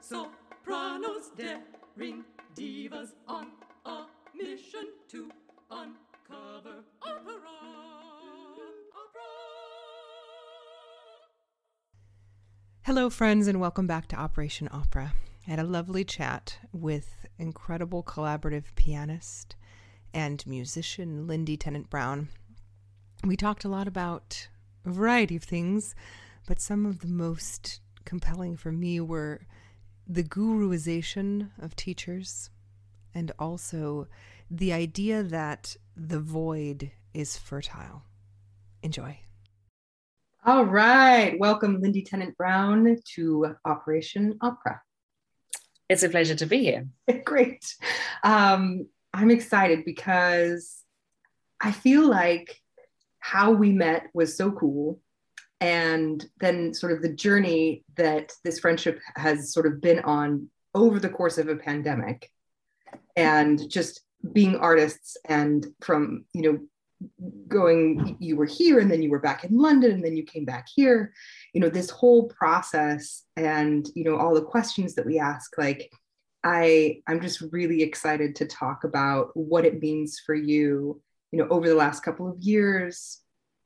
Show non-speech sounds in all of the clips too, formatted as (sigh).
Sopranos daring divas on a mission to uncover opera. Hello, friends, and welcome back to Operation Opera. I had a lovely chat with incredible collaborative pianist and musician Lindy Tennent Brown. We talked a lot about a variety of things, but some of the most compelling for me were the guruization of teachers and also the idea that the void is fertile. Enjoy. All right. Welcome, Lindy Tennent Brown, to Operation Opera. It's a pleasure to be here. (laughs) Great. Um, I'm excited because I feel like how we met was so cool. And then, sort of, the journey that this friendship has sort of been on over the course of a pandemic and just being artists and from, you know, going you were here and then you were back in london and then you came back here you know this whole process and you know all the questions that we ask like i i'm just really excited to talk about what it means for you you know over the last couple of years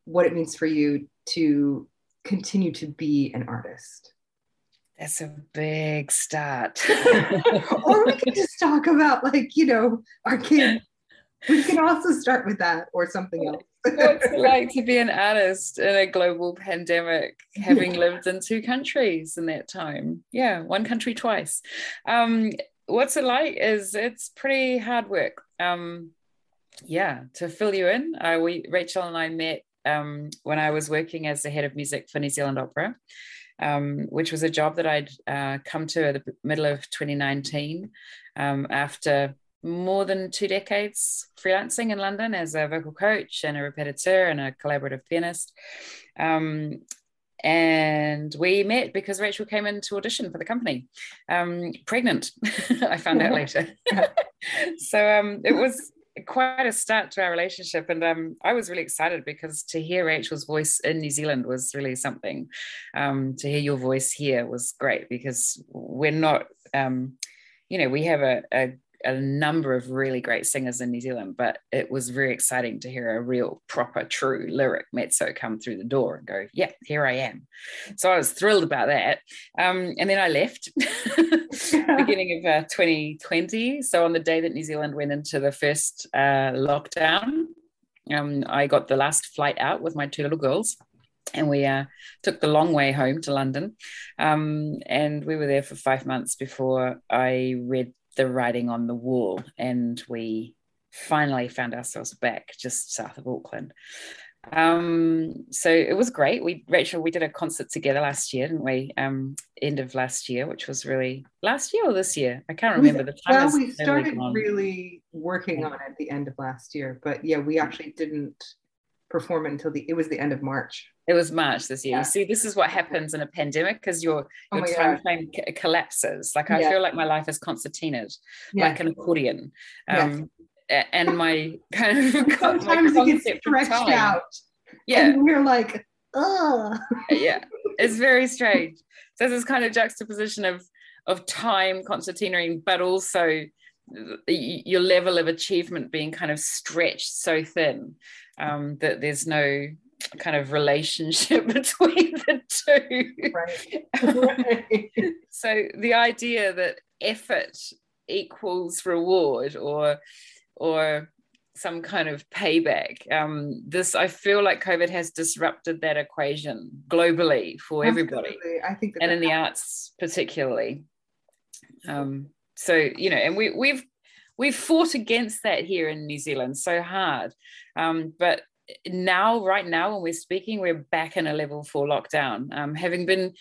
what it means for you to continue to be an artist. That's a big start. (laughs) Or we can just talk about like you know our kids. We can also start with that or something else. What's it (laughs) like to be an artist in a global pandemic, having lived in two countries in that time? Yeah, one country twice. Um, what's it like is it's pretty hard work. Um, yeah, to fill you in, uh, we Rachel and I met um, when I was working as the head of music for New Zealand Opera. Um, which was a job that I'd uh, come to at the middle of 2019 um, after more than two decades freelancing in London as a vocal coach and a repetiteur and a collaborative pianist. Um, and we met because Rachel came in to audition for the company, um, pregnant. (laughs) I found out later. (laughs) so um, it was quite a start to our relationship, and um, I was really excited because to hear Rachel's voice in New Zealand was really something. Um, to hear your voice here was great because we're not. Um, you know, we have a, a a number of really great singers in New Zealand, but it was very exciting to hear a real, proper, true lyric mezzo come through the door and go, yeah, here I am. So I was thrilled about that. Um, and then I left (laughs) beginning of uh, 2020. So on the day that New Zealand went into the first uh, lockdown, um, I got the last flight out with my two little girls and we uh, took the long way home to London. Um, and we were there for five months before I read the writing on the wall and we finally found ourselves back just south of Auckland. Um, so it was great. We Rachel, we did a concert together last year, didn't we? Um, end of last year, which was really last year or this year. I can't remember the time. Well, we started really working on it at the end of last year, but yeah, we actually didn't perform it until the it was the end of March. It was March this year. Yeah. You see, this is what happens in a pandemic because your oh your time frame c- collapses. Like I yeah. feel like my life is concertinaed, yeah. like an accordion. Um, and my (laughs) kind of sometimes it gets stretched out. Yeah, and we're like, oh, yeah, it's very strange. So this kind of juxtaposition of of time concertinaing, but also your level of achievement being kind of stretched so thin um, that there's no kind of relationship (laughs) between the two. Right. right. (laughs) so the idea that effort equals reward or or some kind of payback. Um, this I feel like COVID has disrupted that equation globally for Absolutely. everybody. I think, and in the arts particularly. Um, so you know, and we we've we've fought against that here in New Zealand so hard, um, but now, right now, when we're speaking, we're back in a level four lockdown. Um, having been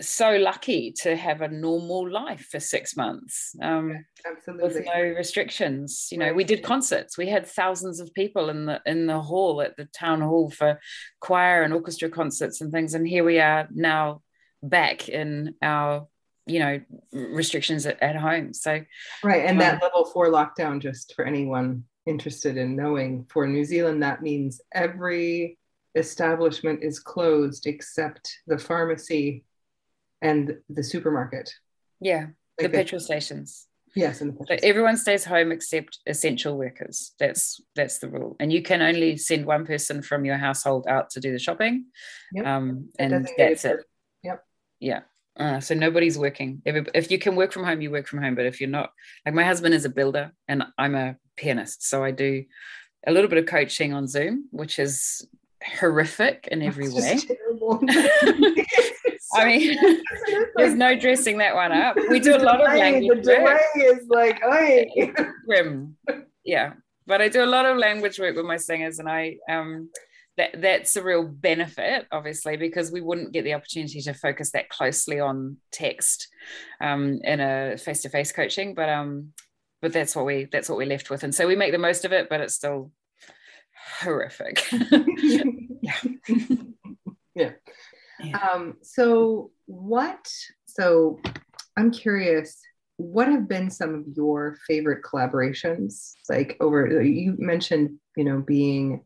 so lucky to have a normal life for six months um, with no restrictions. You know, we did concerts. We had thousands of people in the in the hall at the town hall for choir and orchestra concerts and things. And here we are now back in our you know restrictions at, at home. So right, and um, that level four lockdown, just for anyone interested in knowing. For New Zealand, that means every establishment is closed except the pharmacy and the supermarket. Yeah, Like the petrol stations. Yes, and the So everyone stays home except essential workers. That's that's the rule, and you can only send one person from your household out to do the shopping, Yep. um, and that's it. Yep. Yeah. Uh, so nobody's working. If, if you can work from home, you work from home. But if you're not, like my husband is a builder and I'm a pianist, so I do a little bit of coaching on Zoom, which is horrific in every It's way. (laughs) (laughs) I mean, (laughs) there's no dressing that one up. We do a lot of language The work. delay is like, grim. Yeah. But I do a lot of language work with my singers and I um that that's a real benefit, obviously, because we wouldn't get the opportunity to focus that closely on text um in a face-to-face coaching. But um but that's what we that's what we're left with. And so we make the most of it, but it's still horrific. (laughs) yeah. Yeah. Um, so what so I'm curious, what have been some of your favorite collaborations? Like over you mentioned, you know, being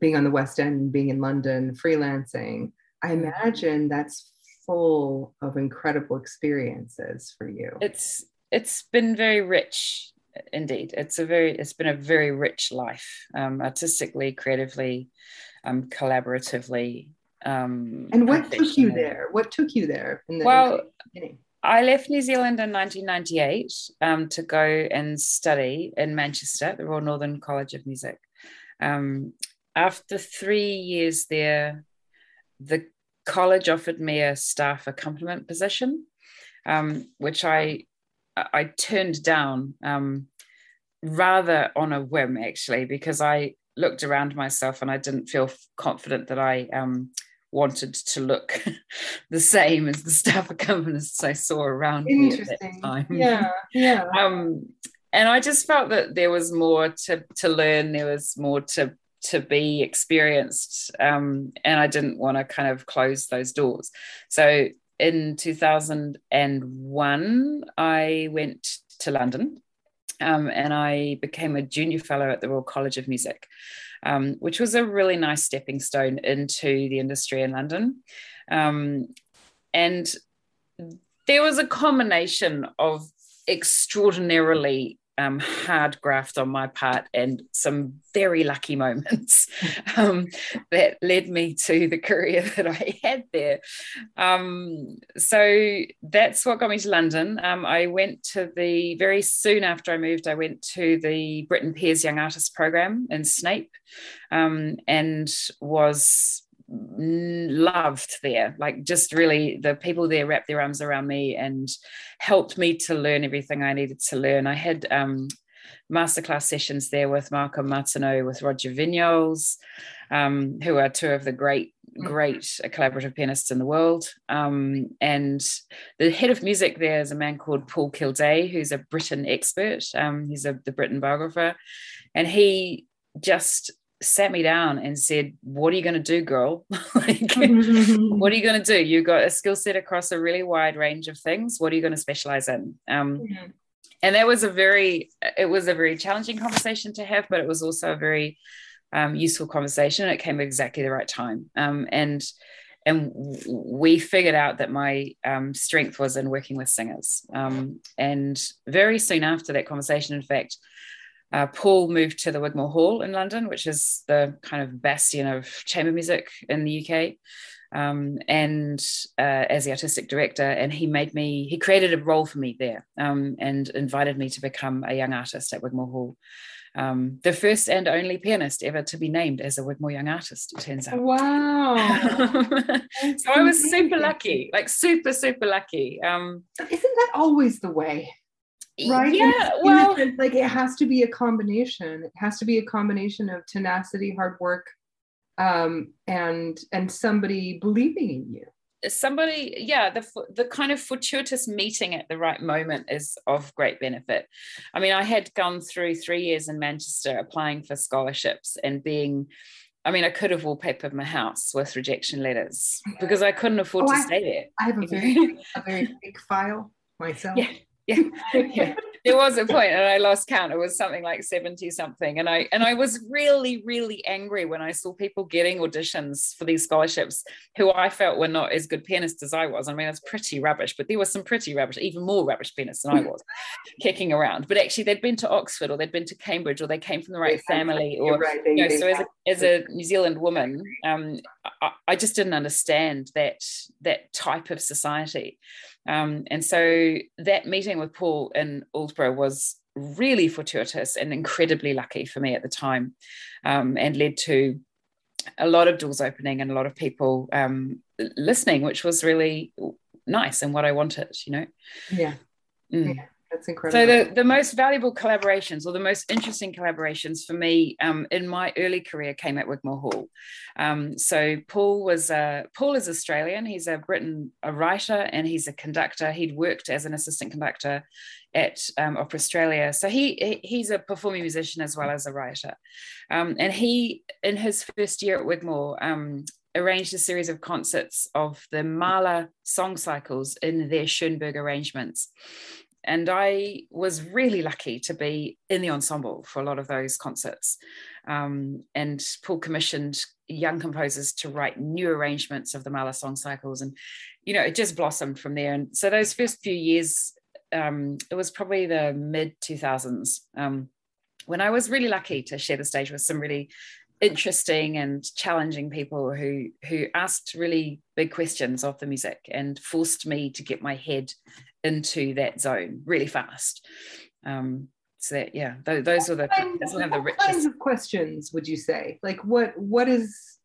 being on the West End, being in London, freelancing. I imagine that's full of incredible experiences for you. it's it's been very rich indeed it's a very it's been a very rich life um artistically creatively um collaboratively um and what took you there? What took you there in the, well the beginning? I left New Zealand in 1998 um, to go and study in Manchester the Royal Northern College of Music. Um, after three years there, the college offered me a staff accompaniment position, um, which I I turned down um, rather on a whim, actually, because I looked around myself and I didn't feel confident that I um, wanted to look (laughs) the same as the staff (laughs) accompanists I saw around me at that Interesting. time. Yeah, yeah. (laughs) Um, and I just felt that there was more to to learn. There was more to to be experienced, um, and I didn't want to kind of close those doors. So in 2001, I went to London. Um, and I became a junior fellow at the Royal College of Music, um, which was a really nice stepping stone into the industry in London. Um, and there was a combination of extraordinarily um, hard graft on my part and some very lucky moments (laughs) um, that led me to the career (laughs) that I had there. Um, so that's what got me to London. Um, I went to the very soon after I moved, I went to the Britten Pears Young Artist Program in Snape um, and was loved there like just really the people there wrapped their arms around me and helped me to learn everything i needed to learn i had um masterclass sessions there with Malcolm Martineau, with Roger Vignoles, um, who are two of the great, great collaborative pianists in the world. Um, and the head of music there is a man called Paul Kildea, who's a Britten expert. Um, he's a, the Britten biographer. And he just sat me down and said, What are you going to do, girl? (laughs) like, (laughs) what are you going to do? You've got a skill set across a really wide range of things. What are you going to specialize in? Um, Mhm. and that was a very, it was a very challenging conversation to have, but it was also a very um, useful conversation. It came at exactly the right time. Um, and and we figured out that my um, strength was in working with singers. Um, and very soon after that conversation, in fact, uh, Paul moved to the Wigmore Hall in London, which is the kind of bastion of chamber music in the UK. Um, and uh, as the artistic director, and he made me, he created a role for me there um, and invited me to become a young artist at Wigmore Hall. Um, the first and only pianist ever to be named as a Wigmore Young Artist, it turns out. Wow. (laughs) So I was super lucky, like super, super lucky. Um, Isn't that always the way? Right? Yeah, in well, sense, like it has to be a combination. It has to be a combination of tenacity, hard work, um, and and somebody believing in you. somebody yeah the the kind of fortuitous meeting at the right moment is of great benefit i mean i had gone through three years in manchester applying for scholarships and being i mean i could have wallpapered my house with rejection letters because i couldn't afford Oh, to I- stay there I have a (laughs) very a very big file myself. Yeah. Yeah yeah (laughs) there was a point and I lost count. It was something like 70 something. And I and I was really, really angry when I saw people getting auditions for these scholarships who I felt were not as good pianists as I was. I mean, I was pretty rubbish, but there was some pretty rubbish, even more rubbish pianists than I (laughs) was kicking around. But actually they'd been to Oxford or they'd been to Cambridge or they came from the right family or right. you know, so as a, as a New Zealand woman, um, I, I just didn't understand that that type of society. Um, and so that meeting with Paul in Aldeburgh was really fortuitous and incredibly lucky for me at the time um, and led to a lot of doors opening and a lot of people um, listening, which was really nice and what I wanted, you know? Yeah. Mm. yeah. That's incredible. So the, the most valuable collaborations or the most interesting collaborations for me um, in my early career came at Wigmore Hall. Um, so Paul was a, Paul is Australian. He's a Britten a writer and he's a conductor. He'd worked as an assistant conductor at um, Opera Australia. So he he's a performing musician as well as a writer. Um, and he in his first year at Wigmore um, arranged a series of concerts of the Mahler song cycles in their Schoenberg arrangements. And I was really lucky to be in the ensemble for a lot of those concerts. Um, and Paul commissioned young composers to write new arrangements of the Mahler song cycles. And, you know, it just blossomed from there. And so those first few years, um, it was probably the mid 2000s um, when I was really lucky to share the stage with some really interesting and challenging people who who asked really big questions of the music and forced me to get my head into that zone really fast. Um, so that yeah, those, those are the that's one of the richest kinds of questions. Would you say like what what is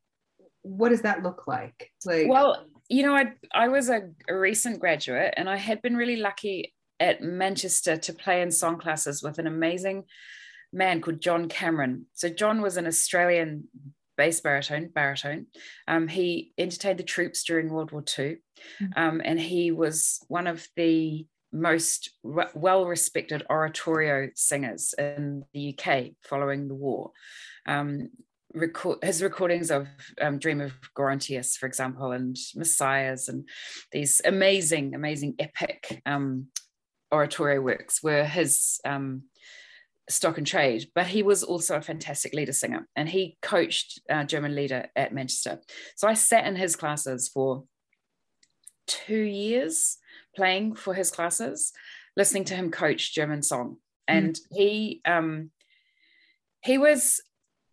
what does that look like? Like well, you know, I I was a, a recent graduate and I had been really lucky at Manchester to play in song classes with an amazing man called John Cameron. So John was an Australian bass baritone, baritone. Um, he entertained the troops during World War II, mm. um, and he was one of the most re- well-respected oratorio singers in the UK following the war. Um, record, his recordings of um, Dream of Gerontius, for example, and Messiahs, and these amazing, amazing epic um, oratorio works were his um, stock and trade, but he was also a fantastic lieder singer and he coached uh, German lieder at Manchester. So I sat in his classes for two years playing for his classes, listening to him coach German song. Hmm. And mm. he um, he was,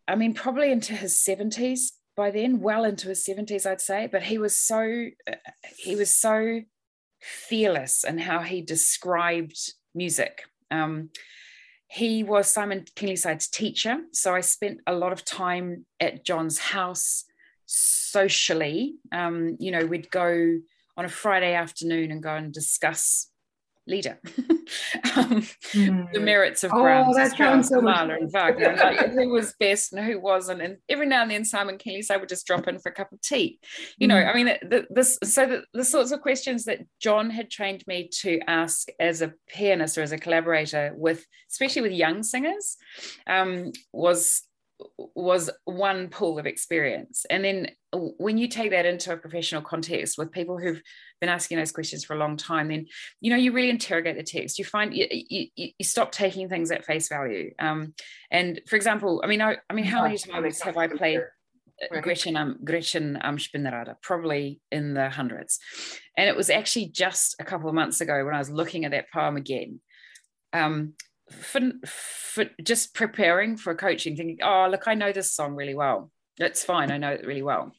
I mean, probably into his 70s by then, well into his 70s, I'd say, but he was so uh, he was so fearless in how he described music. Um, he was Simon Keenlyside's teacher. So I spent a lot of time at John's house socially. Um, you know, we'd go on a Friday afternoon and go and discuss Lieder, (laughs) um, mm. the merits of oh, that sounds so Mahler, and Wagner, (laughs) like who was best and who wasn't. And every now and then, Simon Keenlysides would just drop in for a cup of tea. You mm. know, I mean, the, this so the, the sorts of questions that John had trained me to ask as a pianist or as a collaborator with, especially with young singers, um, was was one pool of experience. And then when you take that into a professional context with people who've been asking those questions for a long time, then you know you really interrogate the text. You find you, you, you stop taking things at face value. Um, and for example, I mean, I, I mean, how many times have I played right. Gretchen um, Gretchen um, Spinnrade? Probably in the hundreds. And it was actually just a couple of months ago when I was looking at that poem again. Um, for, for just preparing for coaching, thinking, oh, look, I know this song really well. That's fine. I know it really well.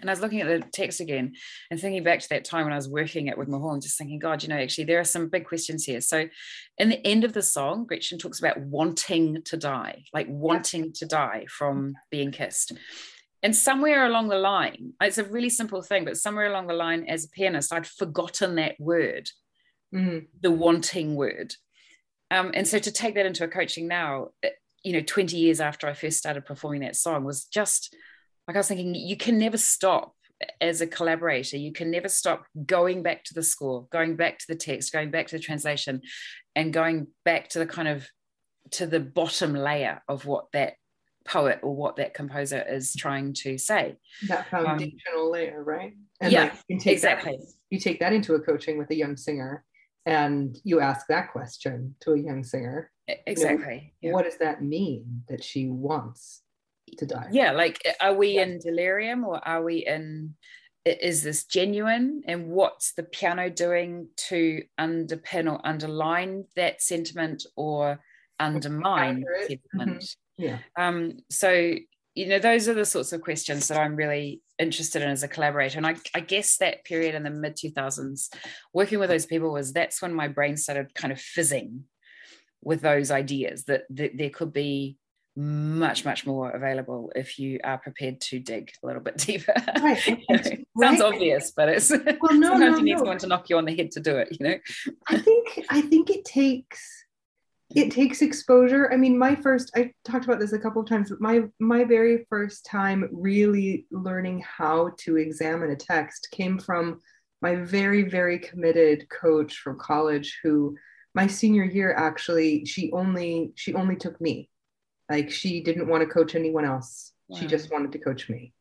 And I was looking at the text again and thinking back to that time when I was working at Wigmore Hall and just thinking, God, you know, actually, there are some big questions here. So, in the end of the song, Gretchen talks about wanting to die, like wanting to die from being kissed. And somewhere along the line, it's a really simple thing, but somewhere along the line, as a pianist, I'd forgotten that word, mm-hmm. the wanting word. Um, and so to take that into a coaching now, uh, you know, 20 years after I first started performing that song was just like I was thinking, you can never stop as a collaborator. You can never stop going back to the score, going back to the text, going back to the translation, and going back to the kind of to the bottom layer of what that poet or what that composer is trying to say. That foundational um, layer, right? And yeah, like you exactly. That, you take that into a coaching with a young singer and you ask that question to a young singer exactly you know, yeah. what does that mean that she wants to die yeah like are we yeah. in delirium or are we in is this genuine and what's the piano doing to underpin or underline that sentiment or undermine sentiment mm-hmm. yeah um so you know those are the sorts of questions that i'm really interested in as a collaborator and i, I guess that period in the mid 2000s working with those people was that's when my brain started kind of fizzing with those ideas that, that there could be much much more available if you are prepared to dig a little bit (laughs) deeper right. you (laughs) know, right. sounds obvious but it's well, no, (laughs) sometimes no, you need no. someone to knock you on the head to do it you know i think i think it takes it takes exposure. I mean my first i talked about this a couple of times but my my very first time really learning how to examine a text came from my very very committed coach from college who my senior year actually she only she only took me. Like she didn't want to coach anyone else. Wow. she just wanted to coach me.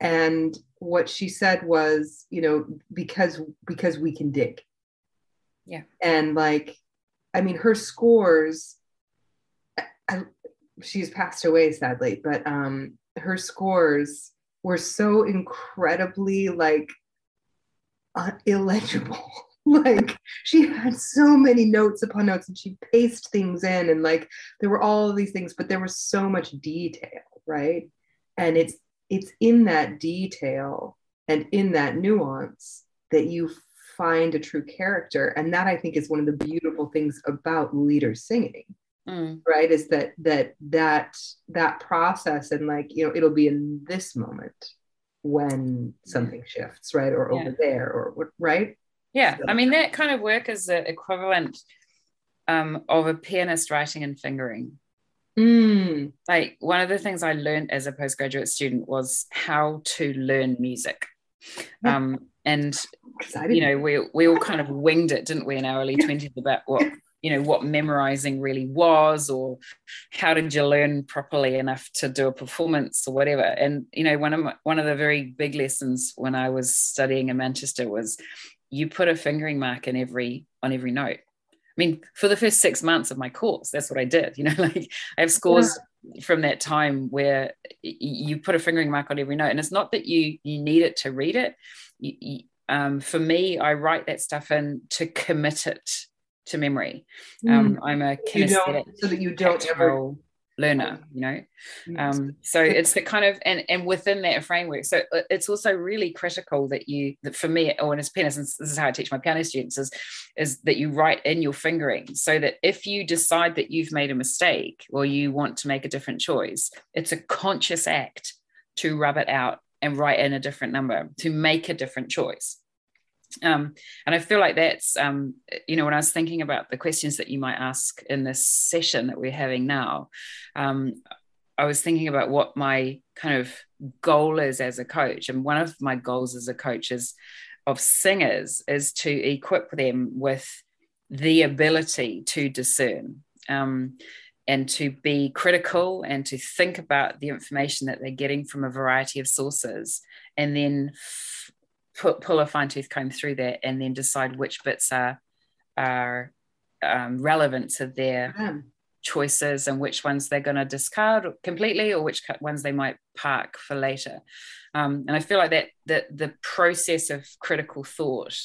And what she said was you know because because we can dig. Yeah. And like I mean, her scores, I, she's passed away sadly, but um, her scores were so incredibly like uh, illegible. (laughs) like she had so many notes upon notes and she paced things in and like there were all these things but there was so much detail right and it's it's in that detail and in that nuance that you find a true character and that i think is one of the beautiful things about lieder singing mm. right is that that that that process and like you know it'll be in this moment when something shifts right or yeah. over there or what right yeah so. i mean that kind of work is the equivalent um, of a pianist writing and fingering mm. like one of the things i learned as a postgraduate student was how to learn music um, and you know we we all kind of winged it didn't we in our early 20s about what you know what memorizing really was or how did you learn properly enough to do a performance or whatever. And you know one of my, one of the very big lessons when i was studying in manchester was you put a fingering mark in every on every note. I mean for the first six months of my course that's what i did you know (laughs) like i have scores yeah. From that time where you put a fingering mark on every note and it's not that you you need it to read it you, um, for me, I write that stuff in to commit it to memory. Um, mm. I'm a kinesthetic, so that you don't ever learner you know? Um, so it's the kind of and and within that framework so uh, it's also really critical that you that for me or as pianist and this is how i teach my piano students is is that you write in your fingering so that if you decide that you've made a mistake or you want to make a different choice it's a conscious act to rub it out and write in a different number to make a different choice. Um, and I feel like that's, um, you know, when I was thinking about the questions that you might ask in this session that we're having now, um, I was thinking about what my kind of goal is as a coach. And one of my goals as a coach is of singers is to equip them with the ability to discern. Um, and to be critical and to think about the information that they're getting from a variety of sources and then f- put, pull a fine tooth comb through that and then decide which bits are are um, relevant to their yeah. choices and which ones they're going to discard completely or which ones they might park for later um, and i feel like that that the process of critical thought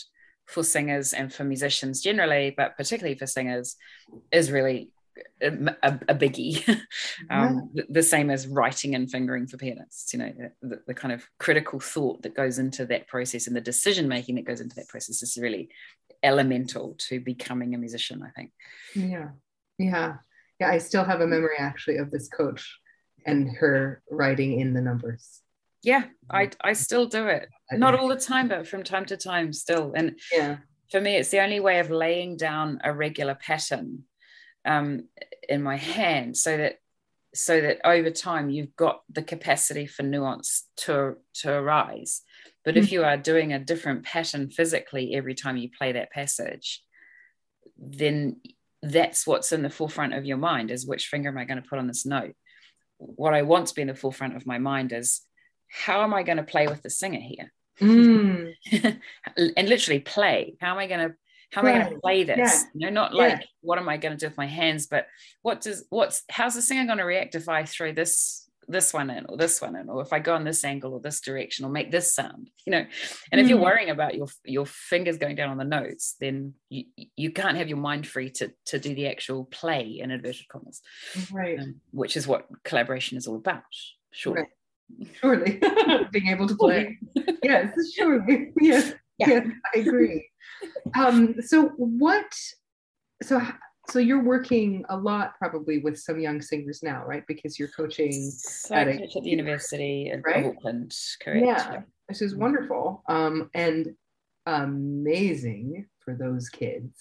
for singers and for musicians generally but particularly for singers is really a, a, biggie. (laughs) Um, the, the, same as writing and fingering for pianists you know the, the, kind of critical thought that goes into that process and the decision making that goes into that process is really elemental to becoming a musician i think. Yeah. Yeah. Yeah i still have a memory actually of this coach and her writing in the numbers. Yeah i i still do it. Not all the time but from time to time still. And yeah. for me it's the only way of laying down a regular pattern um, in my hand so that so that over time you've got the capacity for nuance to to arise but mm-hmm. if hmm. you are doing a different pattern physically every time you play that passage then that's what's in the forefront of your mind is which finger am i going to put on this note what i want to be in the forefront of my mind is how am i going to play with the singer here mm. (laughs) and literally play how am i going to how am I going to play this? Yeah. You know, not Yeah. like what am I going to do with my hands, but what does what's how's the singer going to react if I throw this this one in or this one in, or if I go on this angle or this direction or make this sound, you know. And if you're Mhm. worrying about your your fingers going down on the notes, then you you can't have your mind free to to do the actual play in inverted commas, Right. um, which is what collaboration is all about. Sure. Right. Surely. (laughs) Being able to play. yes, surely. (laughs) Yes. Yeah. Yes, I agree. Um, so what so so you're working a lot probably with some young singers now, right? Because you're coaching So at I a- coach at the University of right? Auckland, correct? Yeah. This is wonderful. Um, and amazing for those kids.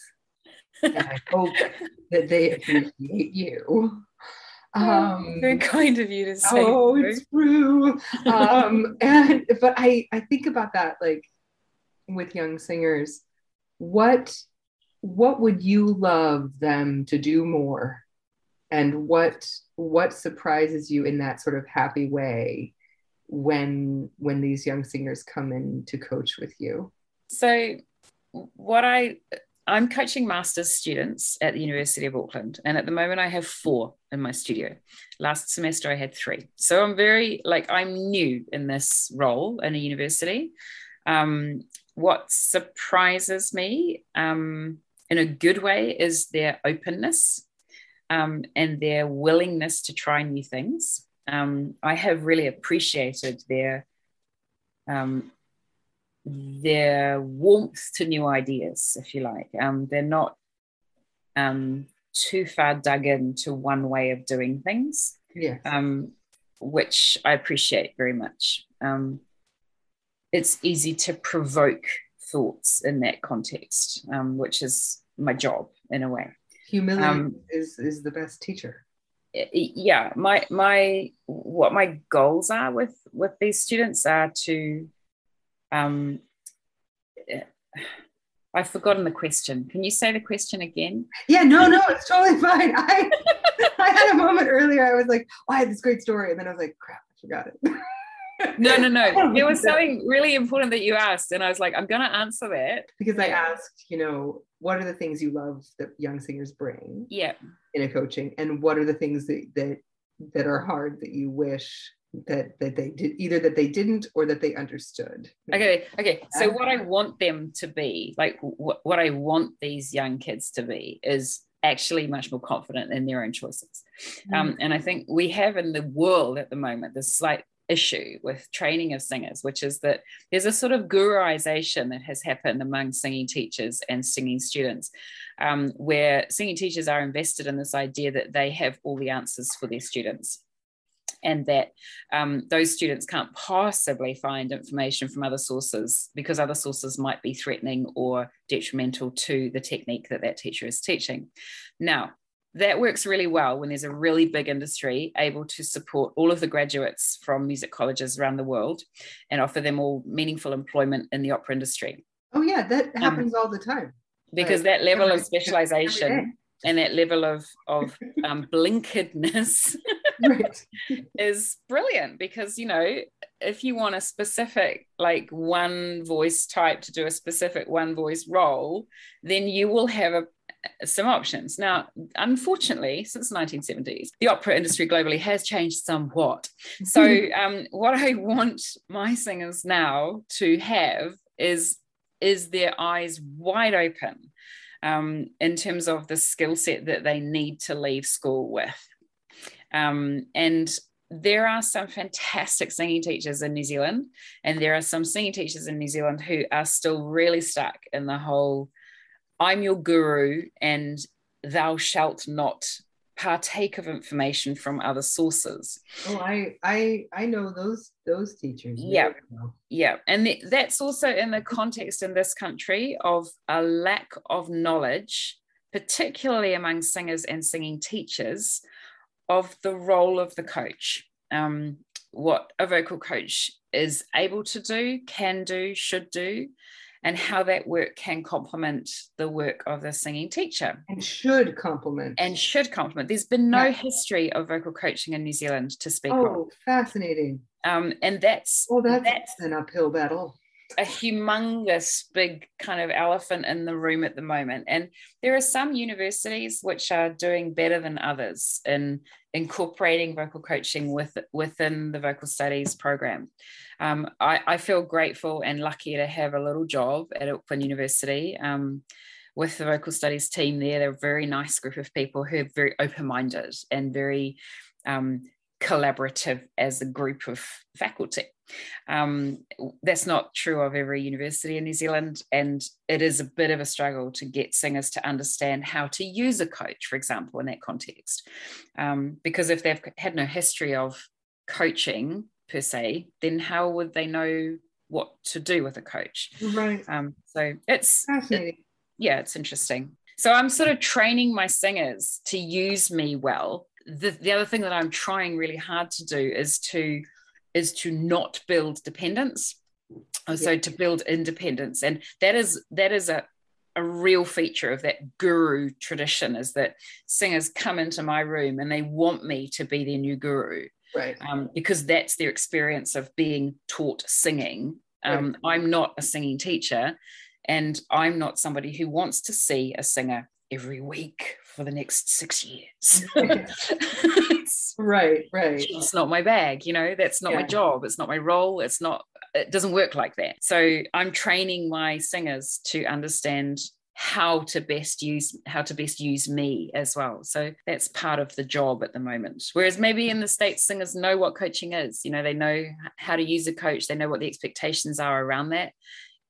And I (laughs) hope that they appreciate you. Um, Very kind of you to say. oh, it's true. (laughs) Um, and but I I think about that like with young singers. What what would you love them to do more, and what what surprises you in that sort of happy way when when these young singers come in to coach with you? So, what I I'm coaching master's students at the University of Auckland, and at the moment I have four in my studio. Last semester I had three, so I'm very like I'm new in this role in a university. Um, what surprises me um, in a good way is their openness um, and their willingness to try new things. Um, I have really appreciated their um, their warmth to new ideas, if you like. Um, they're not um, too far dug into one way of doing things, Yes. um, which I appreciate very much. It's easy to provoke thoughts in that context, um, which is my job in a way. Humility um, is is the best teacher. Yeah my my what my goals are with with these students are to um (sighs) i've forgotten the question can you say the question again Yeah, no, no, it's totally fine. I (laughs) I had a moment earlier. I was like, oh, I had this great story, and then I was like, crap, I forgot it. (laughs) no no no. (laughs) There was something really important that you asked and i was like i'm gonna answer that because I asked, you know, what are the things you love that young singers bring yeah. in a coaching, and what are the things that that that are hard that you wish that that they did either that they didn't or that they understood. okay okay. So what i want them to be like what, what i want these young kids to be is actually much more confident in their own choices. Um, and I think we have in the world at the moment this slight issue with training of singers, which is that there's a sort of guruization that has happened among singing teachers and singing students, um, where singing teachers are invested in this idea that they have all the answers for their students. And that um, those students can't possibly find information from other sources because other sources might be threatening or detrimental to the technique that that teacher is teaching. Now, that works really well when there's a really big industry able to support all of the graduates from music colleges around the world and offer them all meaningful employment in the opera industry. Oh yeah, that Um, happens all the time. Because Right. that level of specialization and that level of, of um, (laughs) blinkedness Right. (laughs) is brilliant because you know if you want a specific like one voice type to do a specific one voice role then you will have a some options. Now unfortunately since the 1970s the opera industry globally has changed somewhat. (laughs) So um, what i want my singers now to have is is their eyes wide open um, in terms of the skill set that they need to leave school with. Um, and there are some fantastic singing teachers in New Zealand, and there are some singing teachers in New Zealand who are still really stuck in the whole I'm your guru and thou shalt not partake of information from other sources. Oh, I I I know those those teachers. Yeah. Yeah, and th- that's also in the context in this country of a lack of knowledge, particularly among singers and singing teachers, of the role of the coach. Um, what a vocal coach is able to do, can do, should do, and how that work can complement the work of the singing teacher And should complement. and should complement. There's been no history of vocal coaching in New Zealand to speak of. oh, fascinating. Um, and that's Well, that's, that's an uphill battle. a humongous big kind of elephant in the room at the moment. And there are some universities which are doing better than others in incorporating vocal coaching with, within the vocal studies program. Um, I, I, feel grateful and lucky to have a little job at Auckland University. Um, with the vocal studies team there, they're a very nice group of people who are very open-minded and very um, collaborative as a group of faculty. Um, that's not true of every university in New Zealand, and it is a bit of a struggle to get singers to understand how to use a coach, for example, in that context. Um, because if they've had no history of coaching per se, then how would they know what to do with a coach? Right. Um, so it's fascinating. It, yeah, it's interesting. So I'm sort of training my singers to use me well. The, the other thing that I'm trying really hard to do is to is to not build dependence. So yeah. to build independence. And that is that is a a real feature of that guru tradition is that singers come into my room and they want me to be their new guru. Right. Um, because that's their experience of being taught singing. Um, right. i'm not a singing teacher and i'm not somebody who wants to see a singer every week for the next six years. (laughs) Right right. It's not my bag you know that's not yeah. my job it's not my role it's not it doesn't work like that. So i'm training my singers to understand how to best use how to best use me as well. So that's part of the job at the moment. Whereas maybe in the states singers know what coaching is you know they know how to use a coach they know what the expectations are around that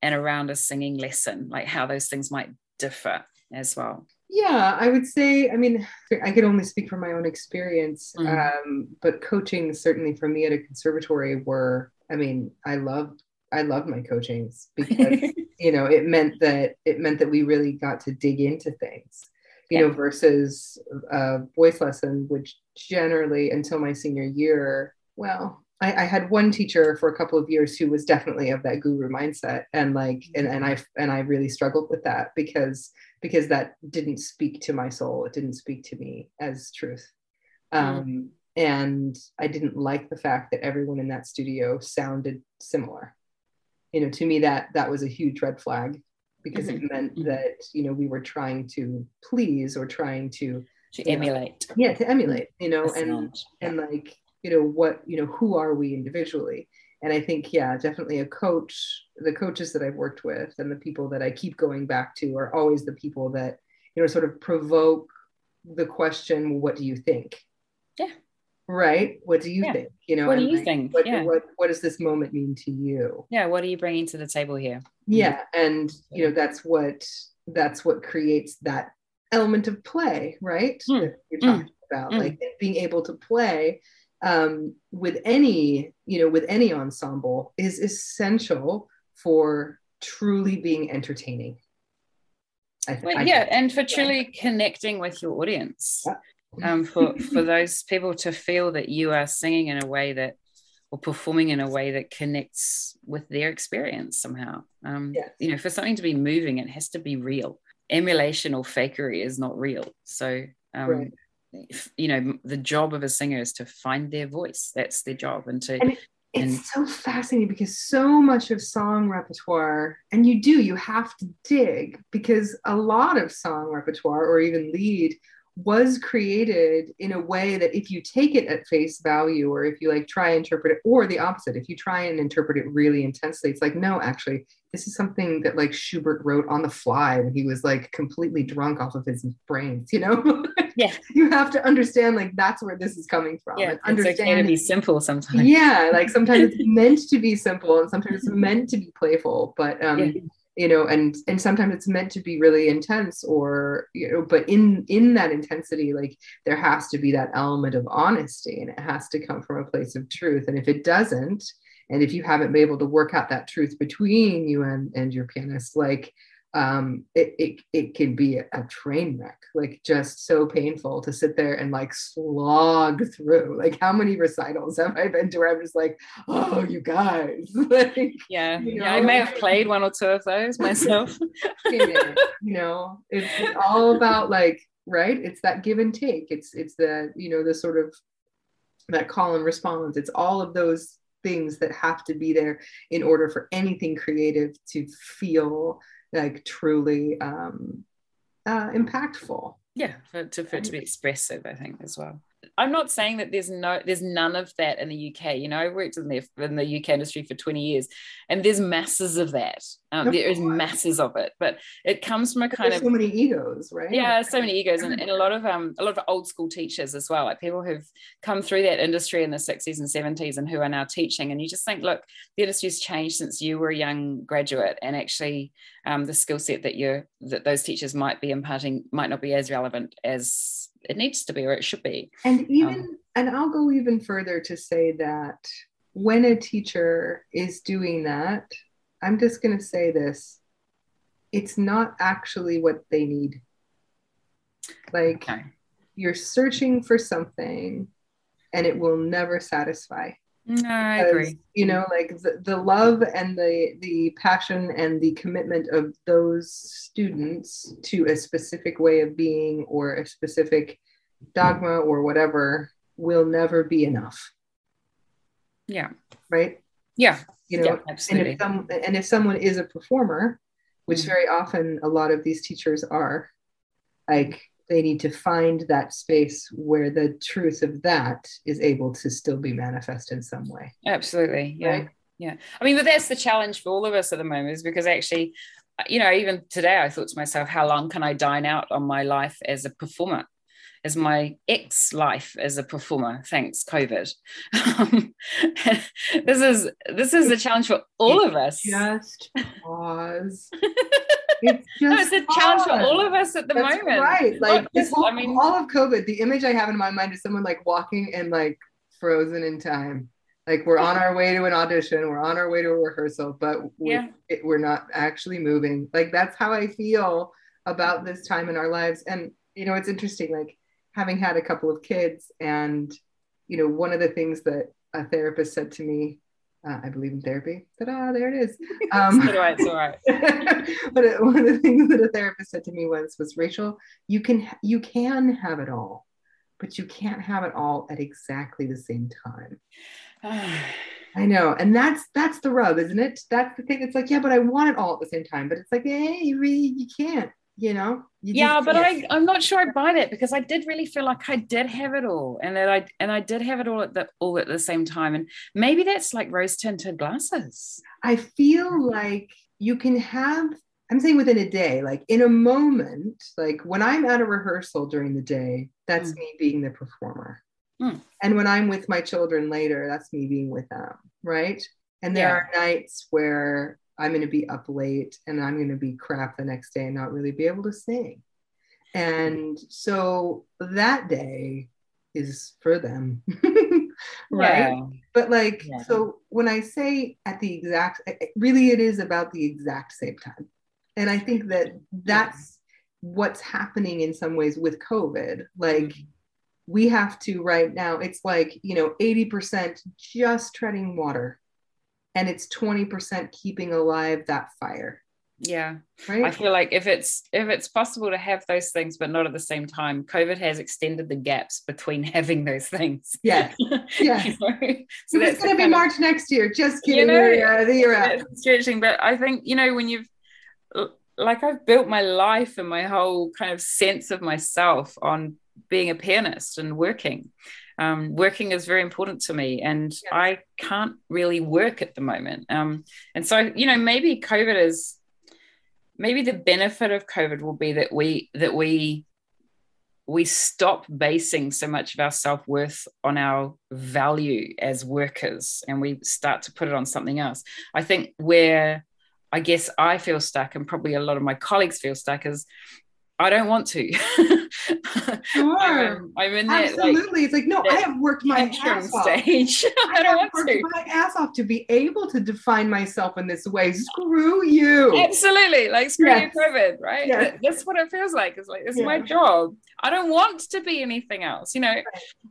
and around a singing lesson like how those things might differ as well yeah, I would say, I mean, I could only speak from my own experience, mm. um, but coaching certainly for me at a conservatory were, I mean, I loved, I loved my coachings because, (laughs) you know, it meant that, it meant that we really got to dig into things, you yeah. know, versus a voice lesson, which generally until my senior year, well, I, I, had one teacher for a couple of years who was definitely of that guru mindset and like and, and I and I really struggled with that because because that didn't speak to my soul it didn't speak to me as truth hmm. um, mm. and I didn't like the fact that everyone in that studio sounded similar you know to me that that was a huge red flag because mm-hmm. it meant mm-hmm. that you know we were trying to please or trying to to emulate know, yeah to emulate you know and and like you know what you know who are we individually and i think yeah definitely a coach the coaches that i've worked with and the people that i keep going back to are always the people that you know sort of provoke the question what do you think yeah right what do you yeah. think you know what do you like, think what, yeah. what, what does this moment mean to you yeah what are you bringing to the table here yeah and you know that's what that's what creates that element of play right mm. that you're talking mm. about mm. like being able to play um, with any you know with any ensemble is essential for truly being entertaining. Th- well, yeah and for truly connecting with your audience yeah. um, for (laughs) for those people to feel that you are singing in a way that or performing in a way that connects with their experience somehow. Um, yes. you know for something to be moving it has to be real. Emulation or fakery is not real. So um, right you know the job of a singer is to find their voice. That's their job. And to and it's and, so fascinating because so much of song repertoire and you do you have to dig because a lot of song repertoire or even lead was created in a way that if you take it at face value or if you like try and interpret it or the opposite if you try and interpret it really intensely it's like no actually this is something that like schubert wrote on the fly when he was like completely drunk off of his brains you know? (laughs) Yeah. You have to understand like that's where this is coming from. Yeah understand it's okay to be simple sometimes. Yeah like sometimes it's (laughs) meant to be simple and sometimes it's meant to be playful but um yeah you know and and sometimes it's meant to be really intense or you know but in in that intensity like there has to be that element of honesty and it has to come from a place of truth. And if it doesn't and if you haven't been able to work out that truth between you and and your pianist like um, it, it, it can be a, train wreck, like just so painful to sit there and like slog through. Like, how many recitals have I been to where I'm just like, oh, you guys. (laughs) like, yeah, you know? yeah, I may have played one or two of those myself. (laughs) you know, it's, it's all about like, right? It's that give and take. It's it's the you know the sort of that call and response. It's all of those things that have to be there in order for anything creative to feel like truly um, uh, impactful. Yeah, for, to, for it to be expressive, I think as well. I'm not saying that there's no there's none of that in the UK. You know, I worked in the in the UK industry for 20 years, and there's masses of that. Um, there is masses of it, but it comes from a kind of so many egos, right? yeah, so many egos, and, and a lot of um a lot of old school teachers as well, like people who've come through that industry in the 60s and 70s and who are now teaching. And you just think, look, the industry's changed since you were a young graduate, and actually, um, the skill set that you're that those teachers might be imparting might not be as relevant as it needs to be or it should be. And even, and I'll go even further to say that when a teacher is doing that, I'm just going to say this it's not actually what they need. Like, Okay. you're searching for something and it will never satisfy. No, I Because, agree. You know, like the, the love and the the passion and the commitment of those students to a specific way of being or a specific dogma or whatever will never be enough, Yeah. right? Yeah. You know, yeah, and if some and if someone is a performer, which Mm. very often a lot of these teachers are, like they need to find that space where the truth of that is able to still be manifest in some way. Absolutely. Yeah. Right? Yeah. I mean, but that's the challenge for all of us at the moment is because actually, you know, even today I thought to myself, how long can I dine out on my life as a performer? As my ex life as a performer, thanks COVID. (laughs) This is this is a challenge for all of us. Just pause. (laughs) it's just No, it's a challenge for all of us at the That's moment. Right. Like Not this whole, I mean, all of COVID, the image I have in my mind is someone like walking and like frozen in time. Like we're on our way to an audition, we're on our way to a rehearsal, but we, Yeah. it, we're not actually moving. Like that's how I feel about this time in our lives. And you know, it's interesting. Like having had a couple of kids, and you know, one of the things that a therapist said to me, uh, I believe in therapy. Ta-da! There it is. (laughs) Um, it's all right. It's all right. (laughs) but it, one of the things that a therapist said to me once was Rachel, you can you can have it all, but you can't have it all at exactly the same time. (sighs) I know, and that's that's the rub, isn't it? That's the thing. It's like, yeah, but I want it all at the same time. But it's like, hey, you really you can't, you know? You yeah but i i'm not sure i buy that because i did really feel like i did have it all and that i and i did have it all at the all at the same time and maybe that's like rose tinted glasses I feel like you can have, I'm saying within a day, like in a moment, like when I'm at a rehearsal during the day, that's Mm. me being the performer. Mm. And when I'm with my children later, that's me being with them. Right. And there Yeah. are nights where I'm going to be up late and I'm going to be crap the next day and not really be able to sing. And so that day is for them. (laughs) right Yeah. but like Yeah. so when i say at the exact really it is about the exact same time and i think that that's what's happening in some ways with covid like mm-hmm. we have to right now it's like you know 80% just treading water and it's 20% keeping alive that fire. Yeah. Right? I feel like if it's if it's possible to have those things but not at the same time covid has extended the gaps between (laughs) having those things. Yes (laughs) yes You know? so it's going to be kind of- march next year. Just You know, of the year out. stretching but i think you know when you've like i've built my life and my whole kind of sense of myself on being a pianist and working um, working is very important to me and Yes. i can't really work at the moment um, and so you know maybe covid is maybe the benefit of covid will be that we that we we stop basing so much of our self-worth on our value as workers and we start to put it on something else i think where i guess i feel stuck and probably a lot of my colleagues feel stuck is i don't want to (laughs) Sure. I'm, I'm in like Absolutely. it's like, no, I have worked my ass off. stage (laughs) i I don't have want to my ass off to be able to define myself in this way. Screw you. Absolutely, like screw Yes. you, COVID, right? Yes. That's what it feels like. It's like it's my job. I don't want to be anything else. You know,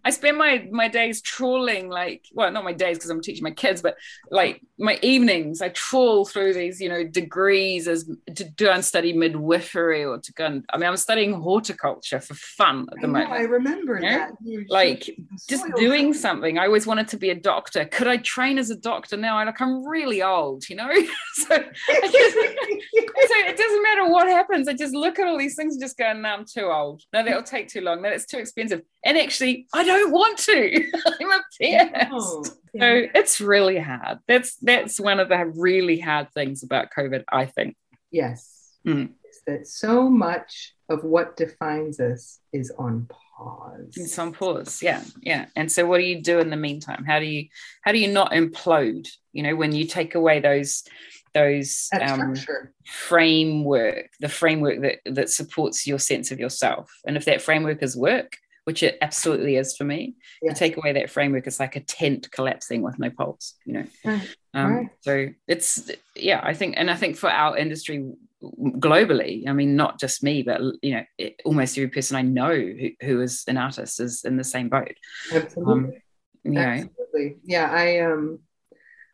I spend my my days trawling, like, well, not my days because I'm teaching my kids, but like my evenings, I trawl through these, you know, degrees as to go and study midwifery or to go and I mean, I'm studying horticulture for fun at the I, know, moment. I remember You know, that. You were like, just doing something. I always wanted to be a doctor. Could I train as a doctor now? I like I'm really old, you know. (laughs) so, just, so it doesn't matter what happens. I just look at all these things and just go, no, I'm too old. No, that'll take too long. No, it's too expensive. And actually, I don't want to. (laughs) I'm a. Oh, So it's really hard. That's that's one of the really hard things about COVID, I think. Yes. Mm. That so much of what defines us is on pause. It's on pause. Yeah. Yeah. And so what do you do in the meantime? How do you how do you not implode? You know, when you take away those those um, framework, the framework that that supports your sense of yourself. And if that framework is work, which it absolutely is for me, Yeah. you take away that framework, it's like a tent collapsing with no poles, you know. Right. Um, Right. So it's yeah, I think, and I think for our industry globally, I mean, not just me, but you know, it, almost every person I know who, who is an artist is in the same boat. Absolutely. You know, Yeah. I um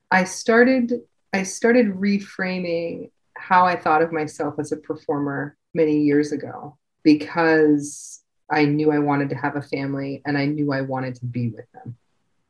I started I started reframing how I thought of myself as a performer many years ago because I knew I wanted to have a family and I knew I wanted to be with them.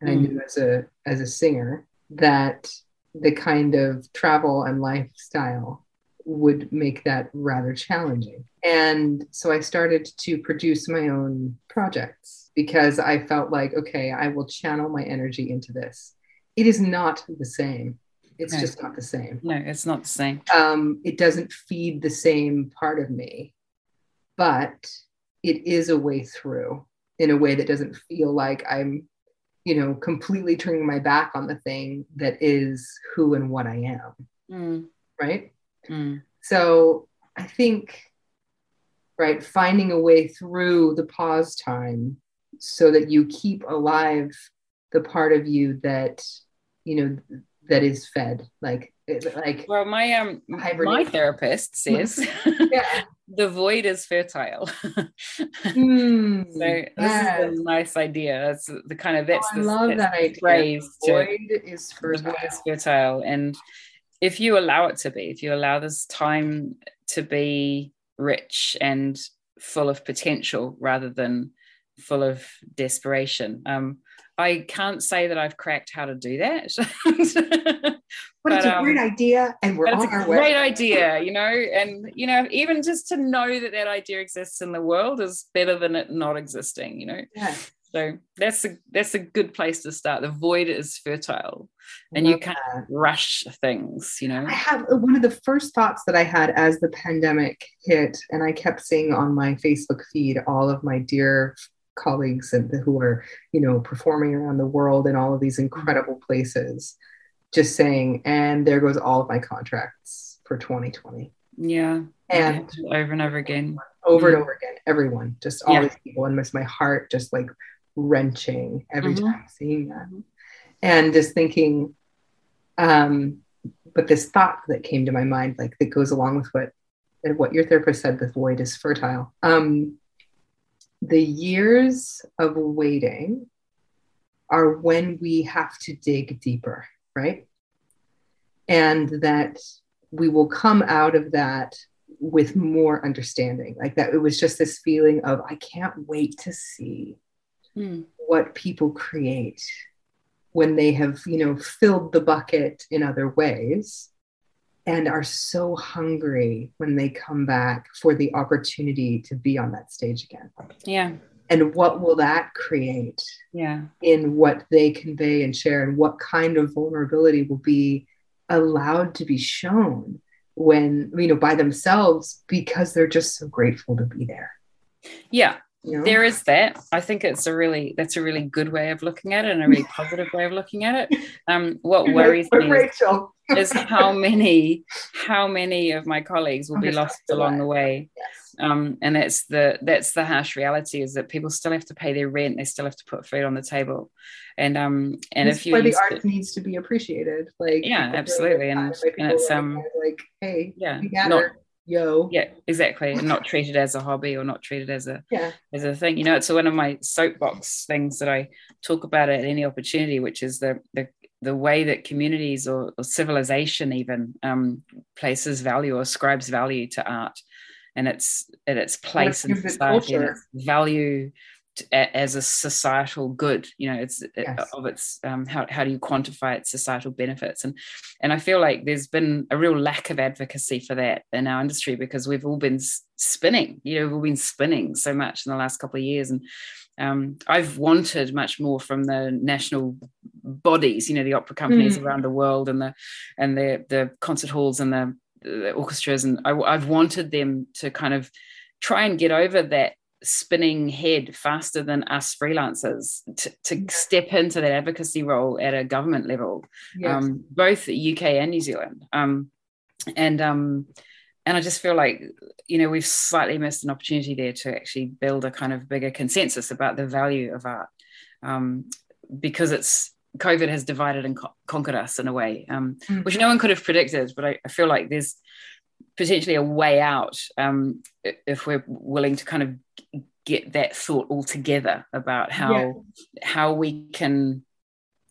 And I Mm. knew as a as a singer that the kind of travel and lifestyle would make that rather challenging. And so I started to produce my own projects because I felt like, okay, I will channel my energy into this. It is not the same. It's No. just not the same. no, it's not the same. Um, it doesn't feed the same part of me, but it is a way through in a way that doesn't feel like I'm, you know, completely turning my back on the thing that is who and what I am. Mm, Right. Mm, So I think, right, finding a way through the pause time so that you keep alive the part of you that, you know, that is fed. Like, like, Well, my um, my therapist (laughs) says yeah. (laughs) the void is fertile. Hmm, (laughs) So this yes. is a nice idea. It's the kind of that's Oh, I the, love that's that the idea. phrase to Void is the fertile. void is fertile. And if you allow it to be, if you allow this time to be rich and full of potential rather than full of desperation. Um, I can't say that I've cracked how to do that. (laughs) But, it's But, a great um, idea, and we're it's on a our great way. idea, you know, and you know, even just to know that that idea exists in the world is better than it not existing, you know. Yeah. So that's a that's a good place to start. The void is fertile, and you can't that. rush things, you know. I have uh, one of the first thoughts that I had as the pandemic hit, and I kept seeing on my Facebook feed all of my dear colleagues and who are, you know, performing around the world in all of these incredible places, just saying, and there goes all of my contracts for 2020. Yeah, And over and over again. over and Mm. over again, everyone, just all Yeah. these people, and just my heart just like wrenching every Mhm. time seeing that. And just thinking, um, but this thought that came to my mind, like that goes along with what what your therapist said, the void is fertile. Um, the years of waiting are when we have to dig deeper, right? And that we will come out of that with more understanding. Like that, it was just this feeling of, I can't wait to see Mm. what people create when they have, you know, filled the bucket in other ways and are so hungry when they come back for the opportunity to be on that stage again. Yeah, And what will that create yeah, in what they convey and share, and what kind of vulnerability will be allowed to be shown when, you know, by themselves because they're just so grateful to be there. yeah. There is that. I think it's a really that's a really good way of looking at it and a really positive way of looking at it. Um, what worries me is Rachel. is how many how many of my colleagues will be lost along the way Yes. um, and that's the that's the harsh reality is that people still have to pay their rent they still have to put food on the table and um and if you the art needs to be appreciated. Like Yeah, absolutely. And- and it's, really um, like, hey, yeah not her, yo. yeah exactly and not treated as a hobby or not treated as a Yeah. as a thing you know it's one of my soapbox things that i talk about at any opportunity which is the the the way that communities or, or civilization even um, places value or ascribes value to art and its and its place in society and its value as a societal good you know it's yes. of its um, how, how do you quantify its societal benefits and and i feel like there's been a real lack of advocacy for that in our industry because we've all been spinning you know we've all been spinning so much in the last couple of years and um, I've wanted much more from the national bodies, you know, the opera companies mm. around the world and the and the the concert halls and the, the orchestras, and I, I've wanted them to kind of try and get over that spinning head faster than us freelancers to, to step into that advocacy role at a government level, yes. um, both UK and New Zealand. Um, and um, and I just feel like you know we've slightly missed an opportunity there to actually build a kind of bigger consensus about the value of art um, because it's COVID has divided and co- conquered us in a way, um, mm-hmm. which no one could have predicted. But I, I, feel like there's potentially a way out um, if we're willing to kind of get that thought all together about how yeah. how we can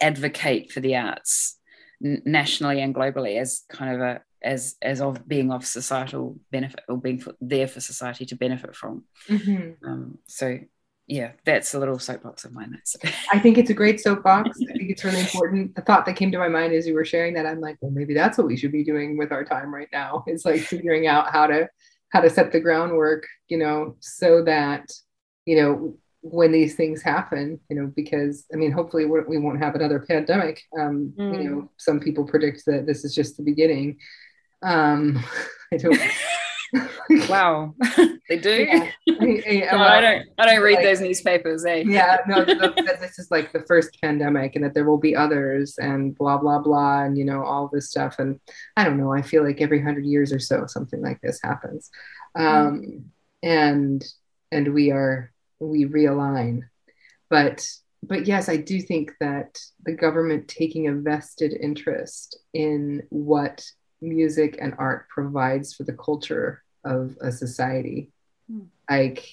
advocate for the arts nationally and globally as kind of a as as of being of societal benefit or being for, there for society to benefit from mm-hmm. um, so yeah that's a little soapbox of mine that's i think it's a great soapbox. I think it's really important. The thought that came to my mind as you were sharing that i'm like well maybe that's what we should be doing with our time right now. (laughs) Is like figuring out how to how to set the groundwork you know so that you know when these things happen you know because i mean hopefully we're, we will not have another pandemic. Um mm. you know some people predict that this is just the beginning. Um (laughs) i don't wow (laughs) they do yeah. (laughs) No, I, don't i don't read like, those newspapers eh? yeah no (laughs) this is like the first pandemic and that there will be others and blah blah blah and you know all this stuff and i don't know i feel like every hundred years or so something like this happens um mm. and and we are we realign but but yes i do think that the government taking a vested interest in what music and art provides for the culture of a society mm. like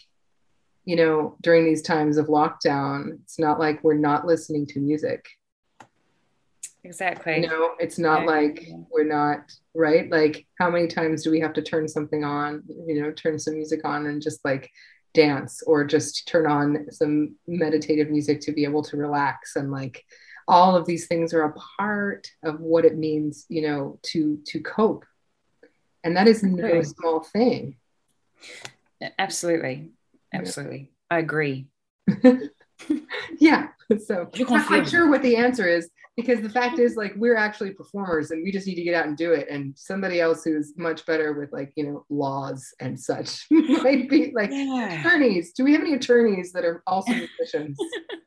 you know during these times of lockdown it's not like we're not listening to music exactly you know it's not yeah. like we're not right like how many times do we have to turn something on you know turn some music on and just like dance or just turn on some meditative music to be able to relax and like all of these things are a part of what it means you know to to cope. And that is no small thing. Absolutely. Absolutely. I agree. (laughs) Yeah. So i'm not quite sure what the answer is because the fact is like we're actually performers and we just need to get out and do it. And somebody else who's much better with like you know laws and such (laughs) might be like yeah. attorneys. Do we have any attorneys that are also musicians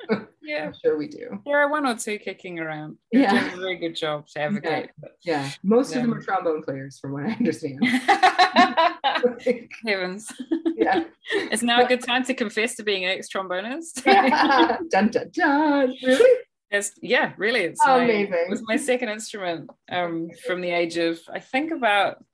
(laughs) yeah I'm sure we do there are one or two kicking around They're yeah doing a very good job to advocate yeah, yeah. most of them are trombone players from what i understand (laughs) heavens yeah it's now a good time to confess to being an ex-trombonist yeah. (laughs) dun, dun, dun. really it's, yeah, really. It's amazing. My, it was my second instrument um, from the age of, I think, about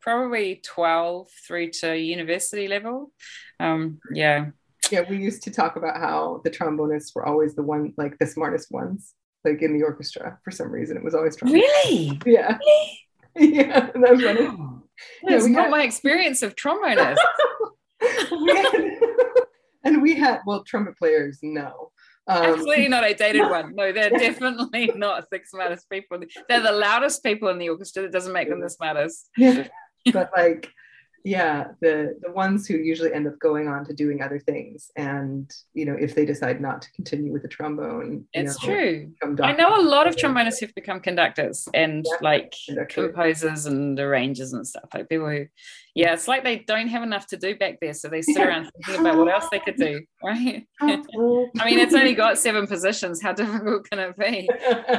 probably 12 through to university level. Um, yeah. Yeah, we used to talk about how the trombonists were always the one, like the smartest ones, like in the orchestra. For some reason, it was always trombone. Really? (laughs) Yeah. Really? yeah, that's funny. Oh, that's yeah, not had... my experience of trombonists. (laughs) (laughs) and we had, well, trumpet players, no. Um, Absolutely not. I dated one. No, they're definitely not the smartest people. They're the loudest people in the orchestra. That doesn't make them the smartest. Yeah. but like yeah the the ones who usually end up going on to doing other things and you know if they decide not to continue with the trombone it's know, true. i know a lot of trombonists who've become conductors and yeah, like composers and arrangers and stuff. Like people who yeah it's like they don't have enough to do back there so they sit around thinking about what else they could do (laughs) right? (laughs) I mean it's only got seven positions. How difficult can it be?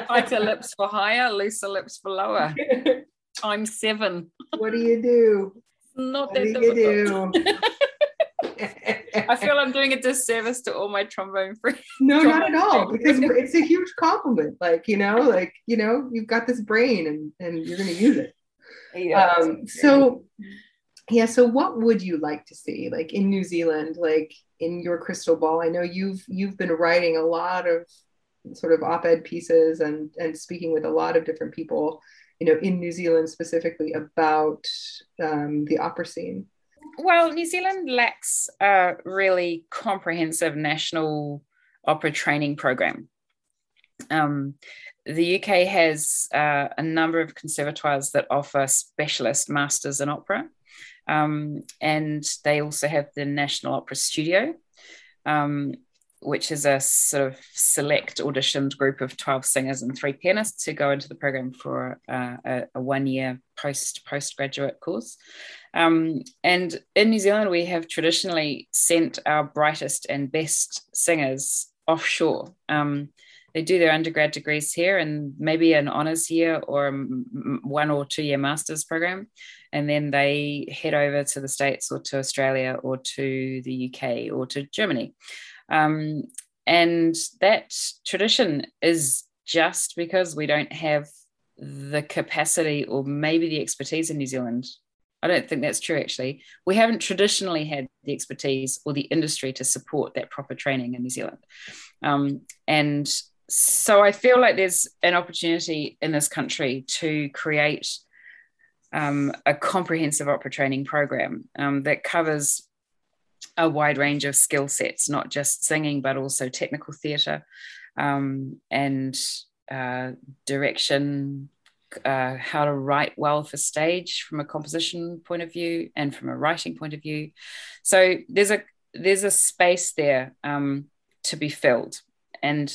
Tighter lips for higher looser lips for lower. (laughs) I'm seven. What do you do? Not that difficult. I feel I'm doing a disservice to all my trombone friends. No, trombone not at all, because (laughs) it's a huge compliment. Like, you know, like, you know, you've got this brain and, and you're going to use it. Yeah. Um, so, yeah. So what would you like to see like in New Zealand, like in your crystal ball? I know you've, you've been writing a lot of sort of op-ed pieces and, and speaking with a lot of different people you know, in New Zealand specifically about um, the opera scene. well, New Zealand lacks a really comprehensive national opera training program. Um, the UK has uh, a number of conservatoires that offer specialist masters in opera, um, and they also have the National Opera Studio, um, which is a sort of select auditioned group of 12 singers and three pianists who go into the program for uh, a, a one year post postgraduate course. Um, and in New Zealand, we have traditionally sent our brightest and best singers offshore. Um, they do their undergrad degrees here and maybe an honors year or one or two year master's program. And then they head over to the States or to Australia or to the UK or to Germany. Um, and that tradition is just because we don't have the capacity or maybe the expertise in New Zealand. I don't think that's true, actually. We haven't traditionally had the expertise or the industry to support that proper training in New Zealand. Um, and so I feel like there's an opportunity in this country to create um, a comprehensive opera training program um, that covers a wide range of skill sets, not just singing, but also technical theatre um, and uh, direction, uh, how to write well for stage from a composition point of view and from a writing point of view. So there's a there's a space there um, to be filled, and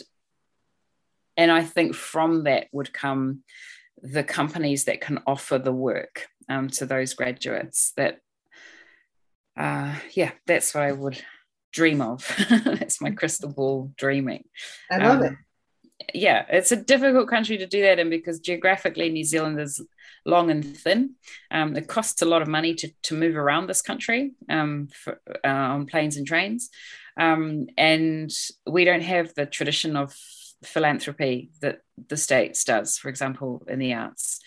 and I think from that would come the companies that can offer the work um, to those graduates that uh, yeah, that's what I would dream of. (laughs) that's my crystal ball dreaming. I love um, it. Yeah, it's a difficult country to do that in because geographically New Zealand is long and thin. Um, it costs a lot of money to, to move around this country um, for, uh, on planes and trains. Um, and we don't have the tradition of philanthropy that the states does for example in the arts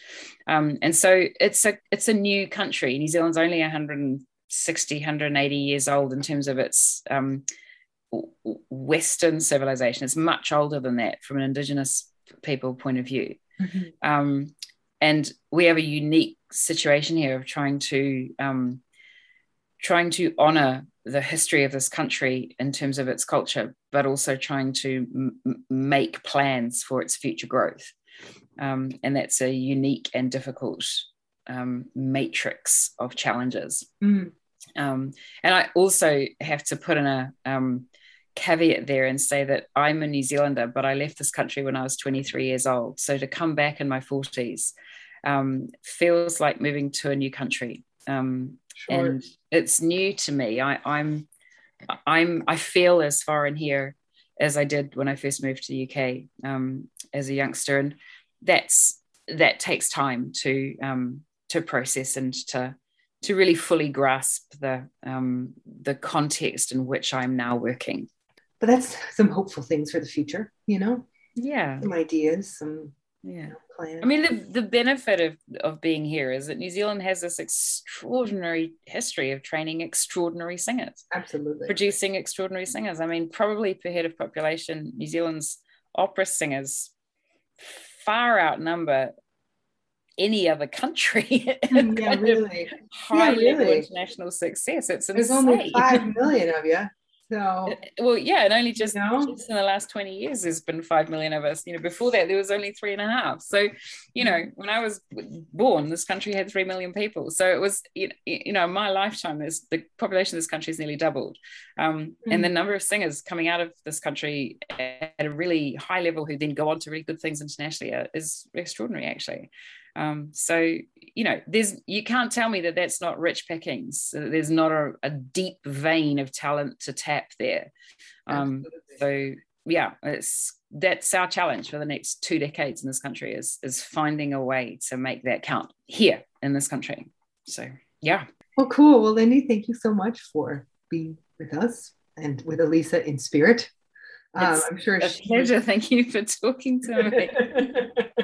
um, and so it's a it's a new country new zealand's only 100 60, 180 years old in terms of its um, Western civilization. It's much older than that from an Indigenous people point of view. Mm-hmm. Um, and we have a unique situation here of trying to um, trying to honor the history of this country in terms of its culture, but also trying to m- make plans for its future growth. Um, and that's a unique and difficult um, matrix of challenges. Mm. Um, and I also have to put in a um, caveat there and say that I'm a New Zealander, but I left this country when I was 23 years old. So to come back in my 40s um, feels like moving to a new country. Um, sure. And it's new to me. I, I'm, I'm, I feel as foreign here as I did when I first moved to the UK um, as a youngster, and that's that takes time to um, to process and to to really fully grasp the um, the context in which I'm now working. But that's some hopeful things for the future, you know. Yeah, some ideas, some yeah plans. I mean, the the benefit of of being here is that New Zealand has this extraordinary history of training extraordinary singers. Absolutely, producing extraordinary singers. I mean, probably per head of population, New Zealand's opera singers far outnumber any other country. (laughs) Mm, yeah, really. High yeah, level really. international success. It's There's only five million of you. So well, yeah, and only just, you know? just in the last 20 years there's been five million of us. You know, before that there was only three and a half. So, you know, when I was born, this country had three million people. So it was, you know, in my lifetime, there's the population of this country has nearly doubled. Um, mm-hmm. and the number of singers coming out of this country at a really high level who then go on to really good things internationally is extraordinary actually. Um, so you know, there's you can't tell me that that's not rich pickings. There's not a, a deep vein of talent to tap there. Um, so yeah, it's that's our challenge for the next two decades in this country is is finding a way to make that count here in this country. So yeah. Well, cool. Well, Lindy, thank you so much for being with us and with Elisa in spirit. Um, I'm sure a she... pleasure. Thank you for talking to me. (laughs)